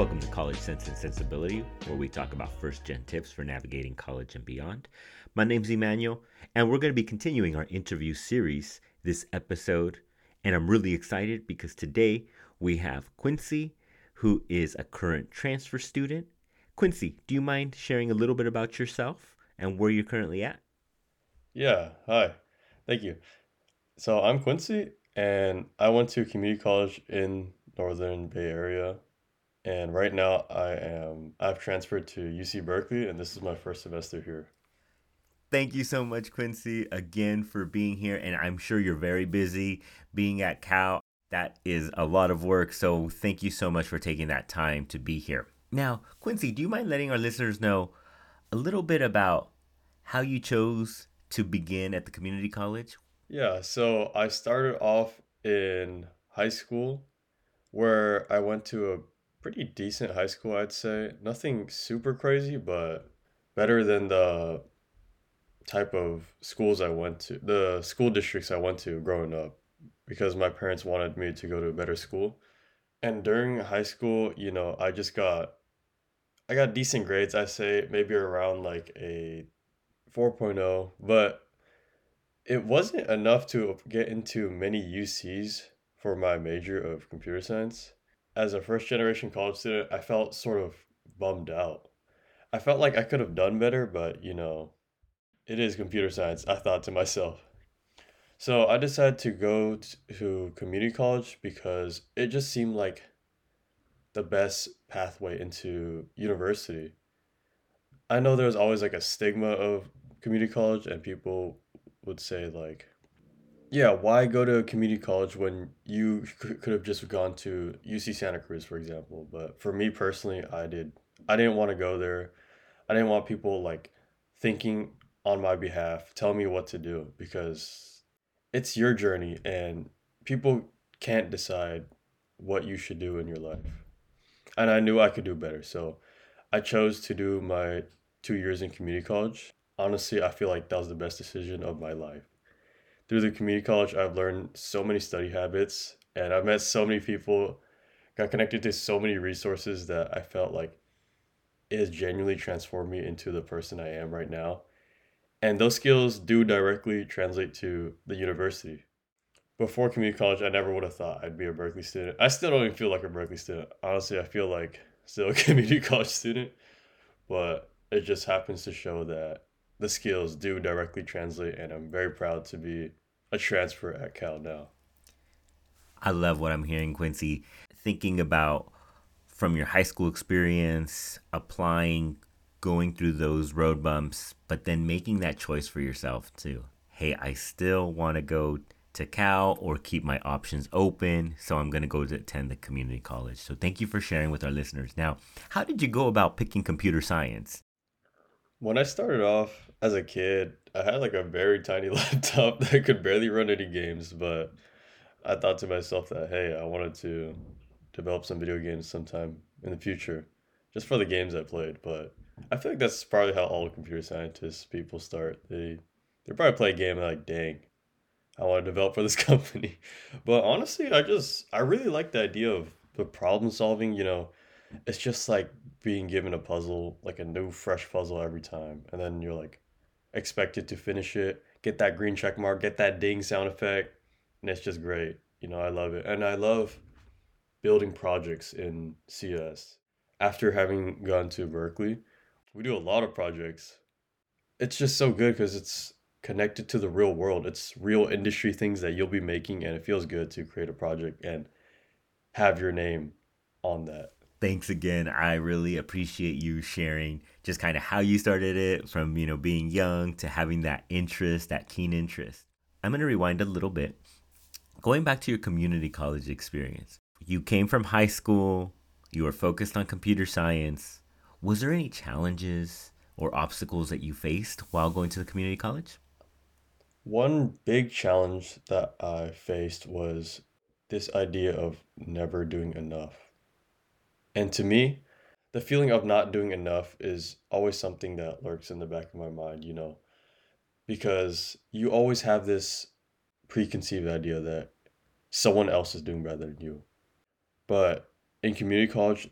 Welcome to College Sense and Sensibility, where we talk about first gen tips for navigating college and beyond. My name's Emmanuel, and we're going to be continuing our interview series this episode. And I'm really excited because today we have Quincy, who is a current transfer student. Quincy, do you mind sharing a little bit about yourself and where you're currently at? Yeah, hi. Thank you. So I'm Quincy, and I went to community college in Northern Bay Area. And right now I am I've transferred to UC Berkeley, and this is my first semester here. Thank you so much, Quincy, again for being here. And I'm sure you're very busy being at Cal. That is a lot of work. So thank you so much for taking that time to be here. Now, Quincy, do you mind letting our listeners know a little bit about how you chose to begin at the community college? Yeah, so I started off in high school where I went to a pretty decent high school, I'd say. Nothing super crazy, but better than the type of schools I went to, the school districts I went to growing up, because my parents wanted me to go to a better school. And during high school, you know, I just got, I got decent grades, I say maybe around like a 4.0, but it wasn't enough to get into many UCs for my major of computer science. As a first generation college student, I felt sort of bummed out. I felt like I could have done better, but you know, it is computer science, I thought to myself. So I decided to go to community college because it just seemed like the best pathway into university. I know there's always like a stigma of community college, and people would say, like, yeah, why go to a community college when you could have just gone to UC Santa Cruz, for example? But for me personally, I did. I didn't want to go there. I didn't want people like thinking on my behalf, tell me what to do because it's your journey and people can't decide what you should do in your life. And I knew I could do better. So I chose to do my two years in community college. Honestly, I feel like that was the best decision of my life. Through the community college, I've learned so many study habits and I've met so many people, got connected to so many resources that I felt like it has genuinely transformed me into the person I am right now and those skills do directly translate to the university. Before community college, I never would have thought I'd be a Berkeley student. I still don't even feel like a Berkeley student. Honestly, I feel like still a community college student, but it just happens to show that the skills do directly translate, and I'm very proud to be a transfer at Cal now. I love what I'm hearing, Quincy. Thinking about from your high school experience, applying going through those road bumps, but then making that choice for yourself too. Hey, I still want to go to Cal or keep my options open, so I'm going to go to attend the community college. So thank you for sharing with our listeners. Now, how did you go about picking computer science? When I started off as a kid, I had like a very tiny laptop that could barely run any games, but I thought to myself that hey, I wanted to develop some video games sometime in the future, just for the games I played. But I feel like that's probably how all computer scientists people start. They they probably play a game and like, dang, I want to develop for this company. But honestly, I just I really like the idea of the problem solving. You know, it's just like being given a puzzle, like a new fresh puzzle every time, and then you're like expected to finish it, get that green check mark, get that ding sound effect, and it's just great. You know, I love it, and I love building projects in CS. After having gone to Berkeley, we do a lot of projects. It's just so good because it's connected to the real world. It's real industry things that you'll be making, and it feels good to create a project and have your name on that. Thanks again. I really appreciate you sharing just kind of how you started it from, you know, being young to having that interest, that keen interest. I'm going to rewind a little bit. Going back to your community college experience, you came from high school, you were focused on computer science, was there any challenges or obstacles that you faced while going to the community college? One big challenge that I faced was this idea of never doing enough. And to me, the feeling of not doing enough is always something that lurks in the back of my mind, you know, because you always have this preconceived idea that someone else is doing better than you. But in community college,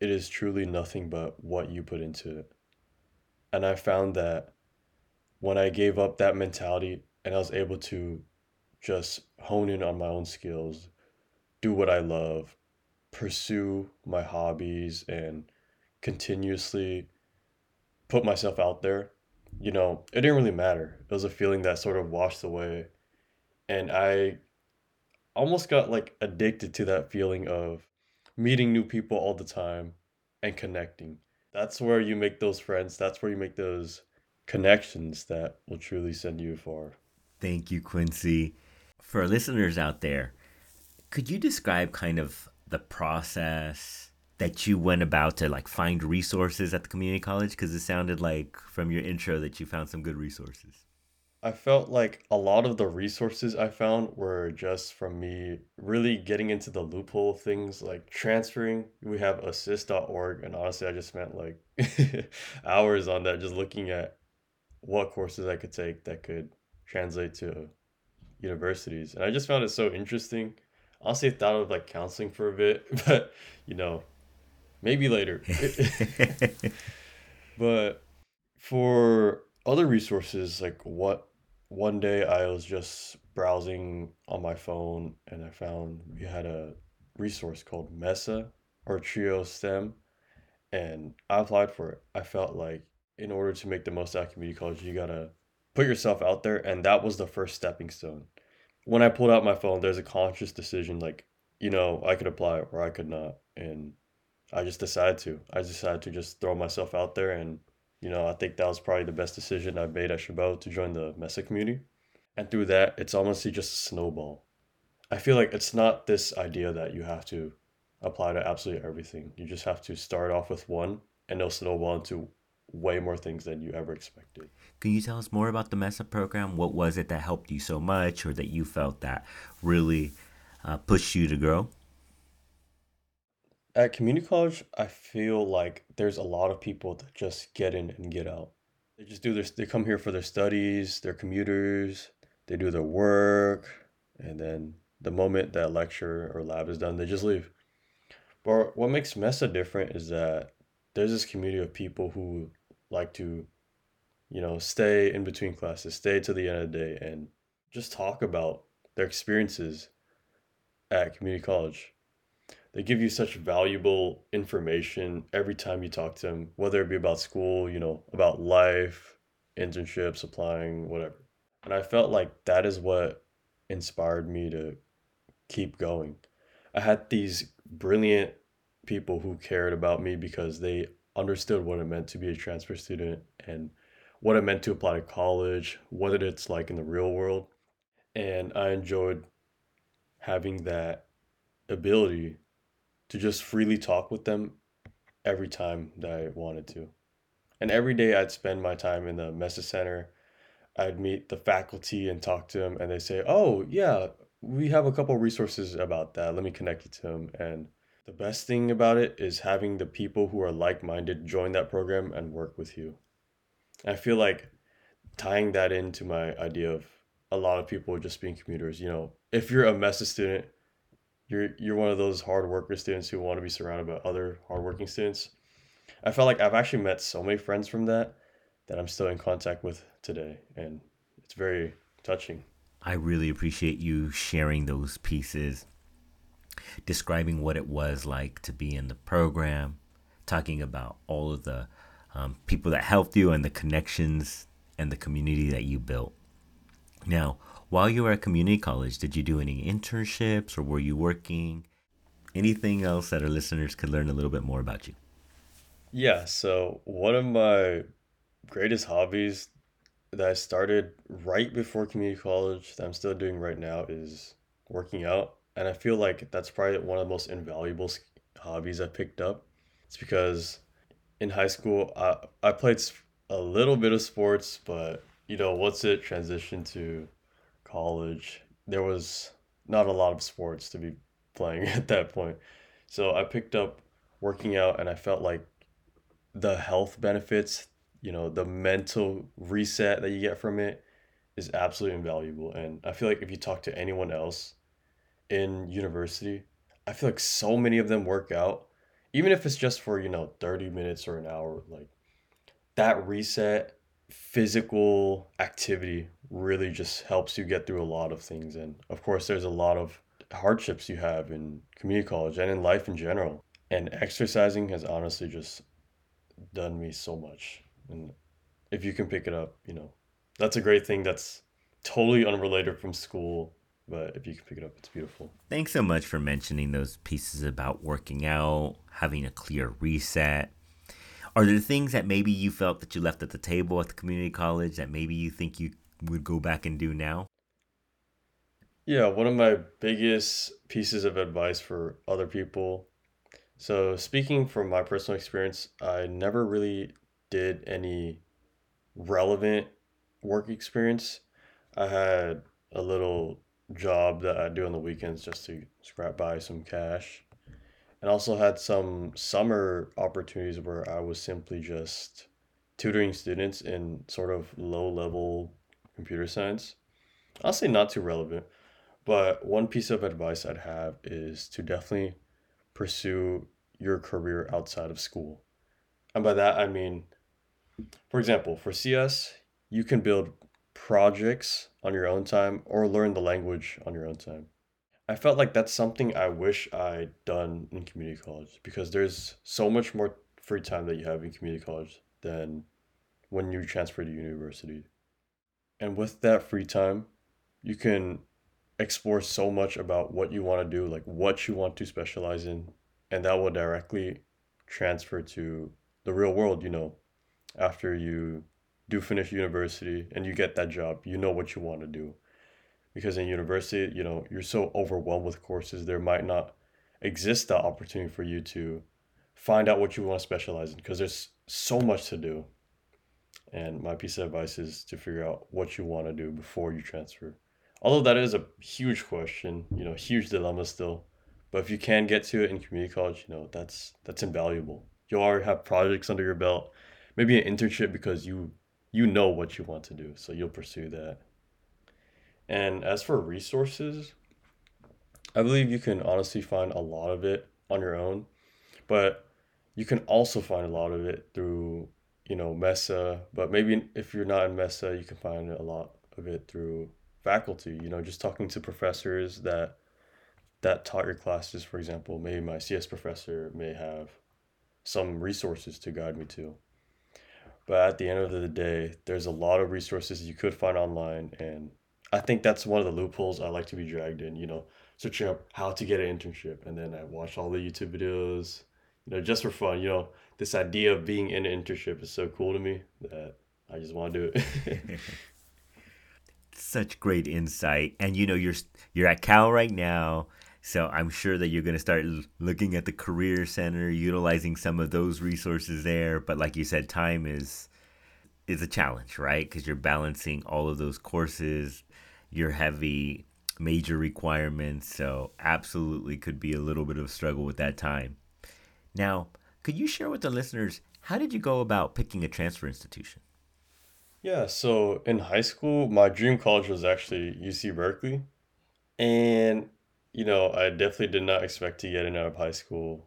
it is truly nothing but what you put into it. And I found that when I gave up that mentality and I was able to just hone in on my own skills, do what I love, pursue my hobbies, and continuously put myself out there, you know, it didn't really matter. It was a feeling that sort of washed away. And I almost got like addicted to that feeling of meeting new people all the time and connecting. That's where you make those friends. That's where you make those connections that will truly send you far. Thank you, Quincy. For listeners out there, could you describe kind of the process that you went about to like find resources at the community college? Because it sounded like from your intro that you found some good resources. I felt like a lot of the resources I found were just from me really getting into the loophole things like transferring. We have assist.org, and honestly, I just spent like hours on that just looking at what courses I could take that could translate to universities. And I just found it so interesting. Honestly, I thought of like counseling for a bit, but you know, maybe later. but for other resources, like what one day I was just browsing on my phone and I found we had a resource called MESA or Trio STEM and I applied for it. I felt like in order to make the most out of community college, you gotta put yourself out there, and that was the first stepping stone. When I pulled out my phone, there's a conscious decision like, you know, I could apply or I could not, and I just decided to. I decided to just throw myself out there, and you know, I think that was probably the best decision I made at Chabot to join the MESA community. And through that, it's honestly just a snowball. I feel like it's not this idea that you have to apply to absolutely everything. You just have to start off with one and it'll snowball into way more things than you ever expected. Can you tell us more about the MESA program? What was it that helped you so much or that you felt that really uh, pushed you to grow? At community college, I feel like there's a lot of people that just get in and get out. They just do their, they come here for their studies, their commuters, they do their work, and then the moment that lecture or lab is done, they just leave. But what makes MESA different is that there's this community of people who like to, you know, stay in between classes, stay to the end of the day, and just talk about their experiences at community college. They give you such valuable information every time you talk to them, whether it be about school, you know, about life, internships, applying, whatever. And I felt like that is what inspired me to keep going. I had these brilliant people who cared about me because they understood what it meant to be a transfer student and what it meant to apply to college, what it's like in the real world. And I enjoyed having that ability to just freely talk with them every time that I wanted to. And every day I'd spend my time in the Mesa Center. I'd meet the faculty and talk to them, and they say, Oh, yeah, we have a couple resources about that. Let me connect you to them. And the best thing about it is having the people who are like minded join that program and work with you. I feel like tying that into my idea of a lot of people just being commuters, you know, if you're a MESA student, you're you're one of those hard worker students who want to be surrounded by other hardworking students. I felt like I've actually met so many friends from that that I'm still in contact with today, and it's very touching. I really appreciate you sharing those pieces describing what it was like to be in the program, talking about all of the um, people that helped you and the connections and the community that you built. Now, while you were at community college, did you do any internships or were you working? Anything else that our listeners could learn a little bit more about you? Yeah, so one of my greatest hobbies that I started right before community college that I'm still doing right now is working out and I feel like that's probably one of the most invaluable hobbies I picked up. It's because in high school I I played a little bit of sports, but you know once it transitioned to college, there was not a lot of sports to be playing at that point. So I picked up working out, and I felt like the health benefits, you know, the mental reset that you get from it is absolutely invaluable. And I feel like if you talk to anyone else in university, I feel like so many of them work out even if it's just for, you know, 30 minutes or an hour, like that reset physical activity really just helps you get through a lot of things. And of course, there's a lot of hardships you have in community college and in life in general. And exercising has honestly just done me so much. And if you can pick it up, you know, that's a great thing. That's totally unrelated from school. But if you can pick it up, it's beautiful. Thanks so much for mentioning those pieces about working out, having a clear reset. Are there things that maybe you felt that you left at the table at the community college that maybe you think you would go back and do now? Yeah, one of my biggest pieces of advice for other people. So, speaking from my personal experience, I never really did any relevant work experience. I had a little job that I do on the weekends just to scrap by some cash. And also had some summer opportunities where I was simply just tutoring students in sort of low level computer science. I'll say not too relevant, but one piece of advice I'd have is to definitely pursue your career outside of school. And by that, I mean, for example, for CS, you can build projects on your own time or learn the language on your own time. I felt like that's something I wish I'd done in community college because there's so much more free time that you have in community college than when you transfer to university. And with that free time, you can explore so much about what you want to do, like what you want to specialize in, and that will directly transfer to the real world, you know, after you do finish university and you get that job, you know what you want to do. Because in university, you know, you're so overwhelmed with courses, there might not exist that opportunity for you to find out what you want to specialize in because there's so much to do. And my piece of advice is to figure out what you want to do before you transfer. Although that is a huge question, you know, huge dilemma still. But if you can get to it in community college, you know, that's that's invaluable. You already have projects under your belt, maybe an internship because you you know what you want to do, so you'll pursue that. And as for resources, I believe you can honestly find a lot of it on your own, but you can also find a lot of it through, you know, MESA. But maybe if you're not in MESA, you can find a lot of it through faculty. You know, just talking to professors that that taught your classes. For example, maybe my CS professor may have some resources to guide me to. But at the end of the day, there's a lot of resources you could find online. And I think that's one of the loopholes I like to be dragged in, you know, searching up how to get an internship. And then I watch all the YouTube videos, you know, just for fun. You know, this idea of being in an internship is so cool to me that I just want to do it. Such great insight. And you know, you're you're at Cal right now so I'm sure that you're going to start looking at the career center, utilizing some of those resources there. But like you said, time is is a challenge, right? Because you're balancing all of those courses, your heavy major requirements. So absolutely could be a little bit of struggle with that time. Now, could you share with the listeners how did you go about picking a transfer institution? Yeah, so in high school, my dream college was actually UC Berkeley. And you know, I definitely did not expect to get in out of high school.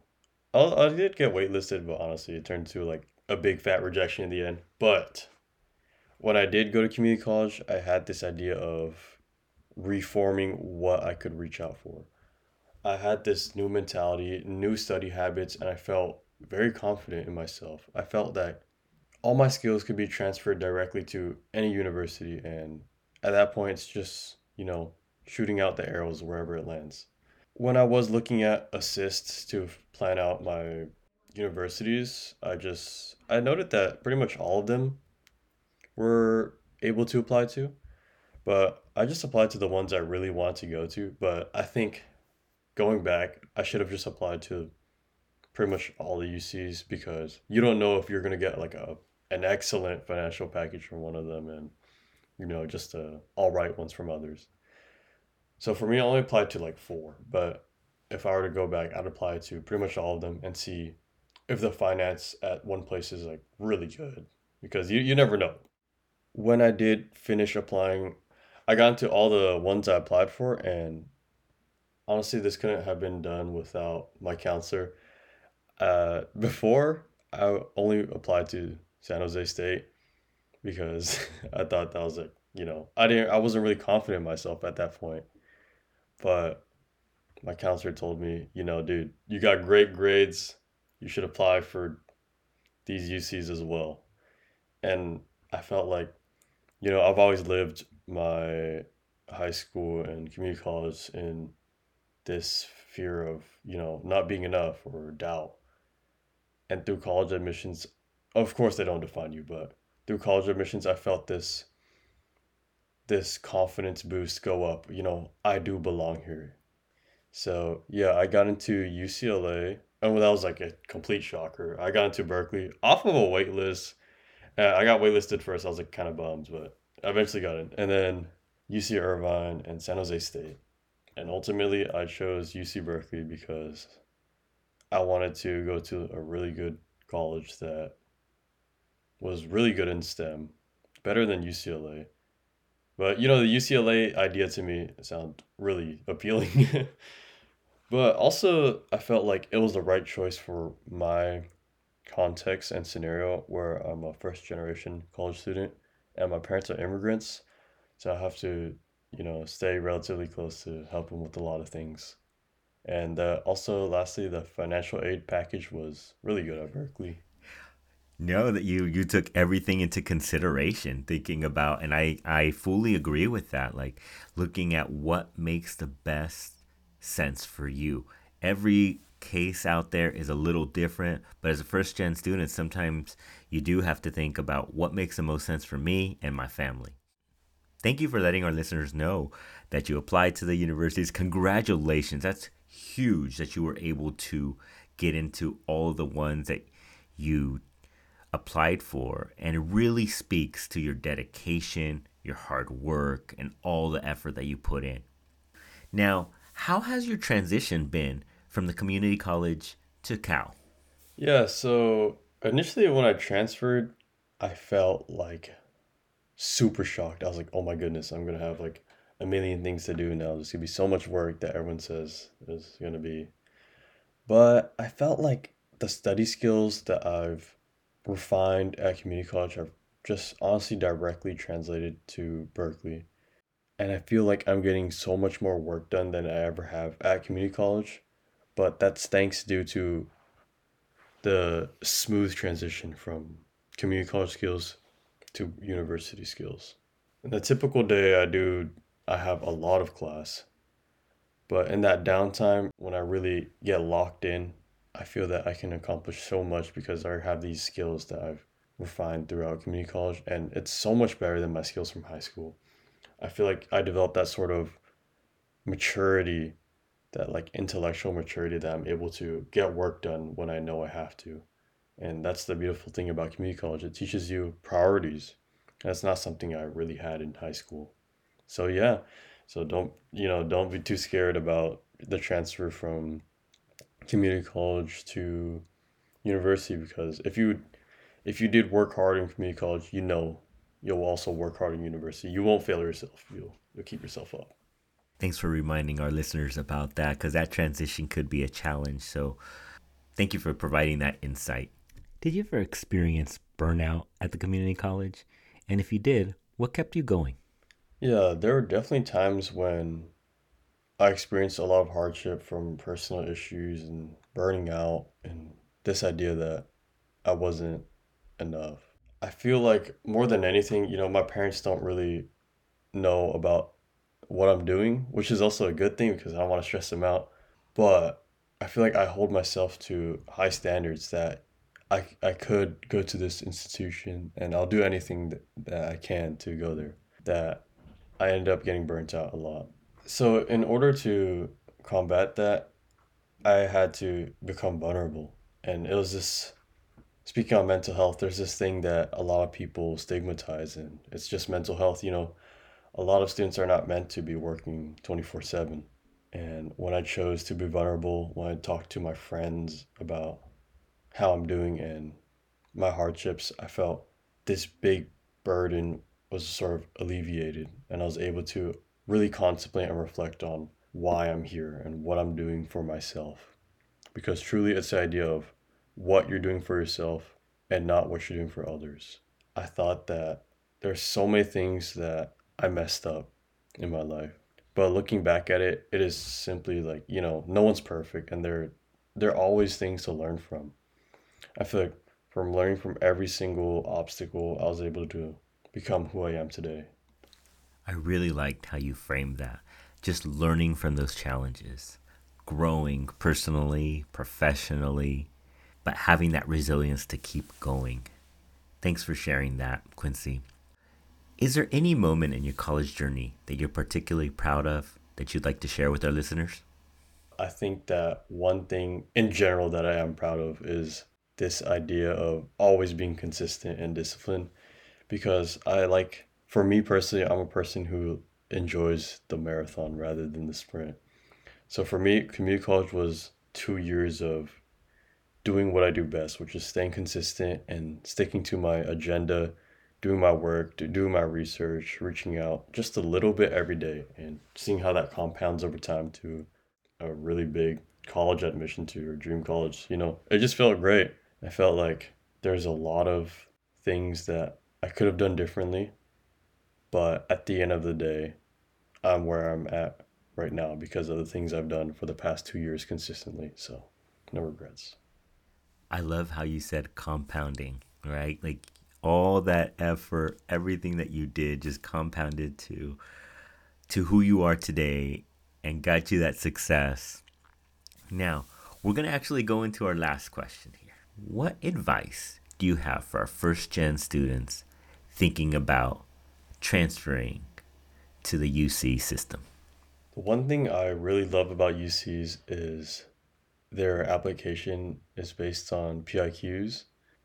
I, I did get waitlisted, but honestly, it turned to like a big fat rejection in the end. But when I did go to community college, I had this idea of reforming what I could reach out for. I had this new mentality, new study habits, and I felt very confident in myself. I felt that all my skills could be transferred directly to any university. And at that point, it's just, you know, shooting out the arrows wherever it lands. When I was looking at assists to plan out my universities, I just I noted that pretty much all of them were able to apply to, but I just applied to the ones I really want to go to. But I think going back, I should have just applied to pretty much all the UCs because you don't know if you're gonna get like a an excellent financial package from one of them and you know just a all right ones from others. So for me, I only applied to like four, but if I were to go back, I'd apply to pretty much all of them and see if the finance at one place is like really good because you, you never know. When I did finish applying, I got into all the ones I applied for, and honestly, this couldn't have been done without my counselor. uh, before I only applied to San Jose State because I thought that was like you know I didn't I wasn't really confident in myself at that point, but my counselor told me you know dude you got great grades. You should apply for these UCs as well, and I felt like you know I've always lived my high school and community college in this fear of you know not being enough or doubt. And through college admissions of course they don't define you but through college admissions i felt this this confidence boost go up you know i do belong here. So yeah i got into ucla and that was like a complete shocker. I got into berkeley off of a wait list uh, i got waitlisted first. I was like kind of bummed but I eventually got in. And then uc irvine and san jose state. And ultimately I chose UC Berkeley because I wanted to go to a really good college that was really good in STEM, better than UCLA. But you know, the UCLA idea to me sounded really appealing. but also, I felt like it was the right choice for my context and scenario where I'm a first generation college student and my parents are immigrants. So I have to you know, stay relatively close to help him with a lot of things. And uh, also, lastly, the financial aid package was really good at Berkeley. No, that you you took everything into consideration, thinking about, and I I fully agree with that. Like looking at what makes the best sense for you. Every case out there is a little different, but as a first gen student, sometimes you do have to think about what makes the most sense for me and my family. Thank you for letting our listeners know that you applied to the universities. Congratulations. That's huge that you were able to get into all the ones that you applied for. And it really speaks to your dedication, your hard work, and all the effort that you put in. Now, how has your transition been from the community college to Cal? Yeah, so initially when I transferred, I felt like super shocked. I was like, oh my goodness, I'm gonna have like a million things to do now. There's gonna be so much work that everyone says is gonna be. But I felt like the study skills that I've refined at community college are just honestly directly translated to Berkeley. And I feel like I'm getting so much more work done than I ever have at community college. But that's thanks due to the smooth transition from community college skills to university skills. In a typical day, I do, I have a lot of class. But in that downtime, when I really get locked in, I feel that I can accomplish so much because I have these skills that I've refined throughout community college. And it's so much better than my skills from high school. I feel like I developed that sort of maturity, that like intellectual maturity that I'm able to get work done when I know I have to. And that's the beautiful thing about community college. It teaches you priorities. That's not something I really had in high school. So yeah, so don't you know don't be too scared about the transfer from community college to university because if you if you did work hard in community college, you know you'll also work hard in university. You won't fail yourself. You'll you'll keep yourself up. Thanks for reminding our listeners about that because that transition could be a challenge. So thank you for providing that insight. Did you ever experience burnout at the community college? And if you did, what kept you going? Yeah, there were definitely times when I experienced a lot of hardship from personal issues and burning out and this idea that I wasn't enough. I feel like more than anything, you know, my parents don't really know about what I'm doing, which is also a good thing because I don't want to stress them out. But I feel like I hold myself to high standards that I, I could go to this institution and I'll do anything that, that I can to go there. That I end up getting burnt out a lot. So, in order to combat that, I had to become vulnerable. And it was this speaking on mental health, there's this thing that a lot of people stigmatize, and it's just mental health. You know, a lot of students are not meant to be working 24 7. And when I chose to be vulnerable, when I talked to my friends about how I'm doing and my hardships, I felt this big burden was sort of alleviated and I was able to really contemplate and reflect on why I'm here and what I'm doing for myself. Because truly it's the idea of what you're doing for yourself and not what you're doing for others. I thought that there's so many things that I messed up in my life. But looking back at it, it is simply like, you know, no one's perfect and there there are always things to learn from. I feel like from learning from every single obstacle, I was able to become who I am today. I really liked how you framed that. Just learning from those challenges, growing personally, professionally, but having that resilience to keep going. Thanks for sharing that, Quincy. Is there any moment in your college journey that you're particularly proud of that you'd like to share with our listeners? I think that one thing in general that I am proud of is this idea of always being consistent and disciplined because I like for me personally I'm a person who enjoys the marathon rather than the sprint. So for me community college was 2 years of doing what I do best, which is staying consistent and sticking to my agenda, doing my work, doing my research, reaching out just a little bit every day and seeing how that compounds over time to a really big college admission to your dream college. You know, it just felt great. I felt like there's a lot of things that I could have done differently, but at the end of the day, I'm where I'm at right now because of the things I've done for the past two years consistently. So, no regrets. I love how you said compounding, right? Like all that effort, everything that you did just compounded to to who you are today and got you that success. Now, we're going to actually go into our last question here. What advice do you have for our first gen students thinking about transferring to the UC system? The one thing I really love about UCs is their application is based on PIQs.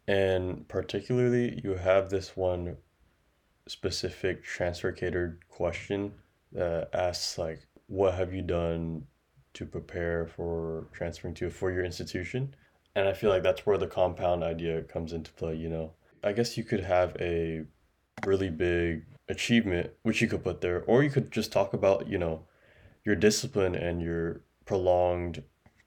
And particularly, you have this one specific transfer catered question that asks, like, what have you done to prepare for transferring to a four year institution? And I feel like that's where the compound idea comes into play, you know? I guess you could have a really big achievement, which you could put there, or you could just talk about, you know, your discipline and your prolonged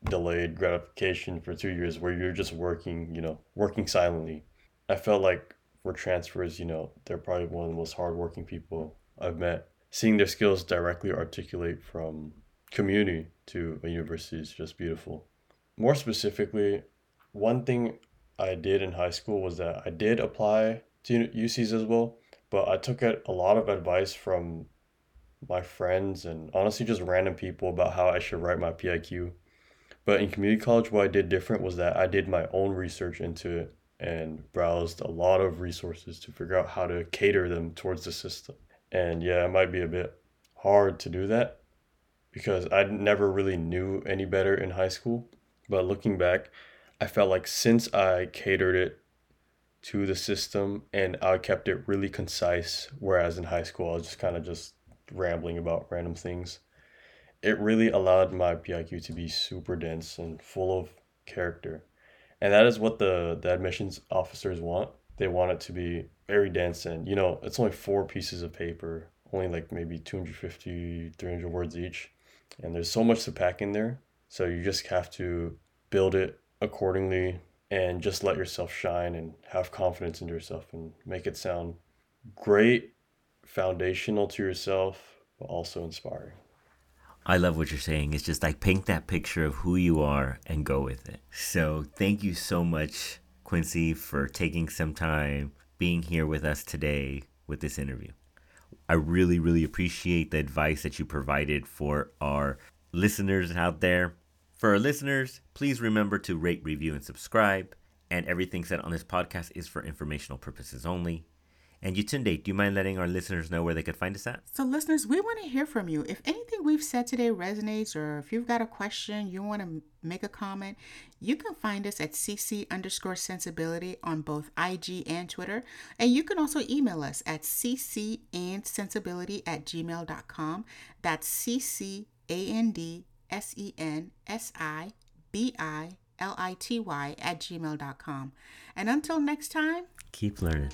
delayed gratification for two years where you're just working, you know, working silently. I felt like for transfers, you know, they're probably one of the most hardworking people I've met. Seeing their skills directly articulate from community to a university is just beautiful. More specifically, one thing I did in high school was that I did apply to UCs as well, but I took it a lot of advice from my friends and honestly just random people about how I should write my PIQ but in community college, what I did different was that I did my own research into it and browsed a lot of resources to figure out how to cater them towards the system. And yeah, it might be a bit hard to do that because I never really knew any better in high school. But looking back, I felt like since I catered it to the system and I kept it really concise, whereas in high school I was just kind of just rambling about random things it really allowed my PIQ to be super dense and full of character. And that is what the, the admissions officers want. They want it to be very dense and, you know, it's only four pieces of paper, only like maybe 250, 300 words each. And there's so much to pack in there. So you just have to build it accordingly and just let yourself shine and have confidence in yourself and make it sound great, foundational to yourself, but also inspiring. I love what you're saying. It's just like paint that picture of who you are and go with it. So thank you so much, Quincy, for taking some time being here with us today with this interview. I really, really appreciate the advice that you provided for our listeners out there. For our listeners, please remember to rate, review, and subscribe. And everything said on this podcast is for informational purposes only. And Yatunde, do you mind letting our listeners know where they could find us at? So, listeners, we want to hear from you. If anything we've said today resonates, or if you've got a question, you want to make a comment, you can find us at cc underscore sensibility on both IG and Twitter. And you can also email us at cc and sensibility at gmail.com. That's cc a n d s e n s i b i l i t y at gmail.com. And until next time, keep learning.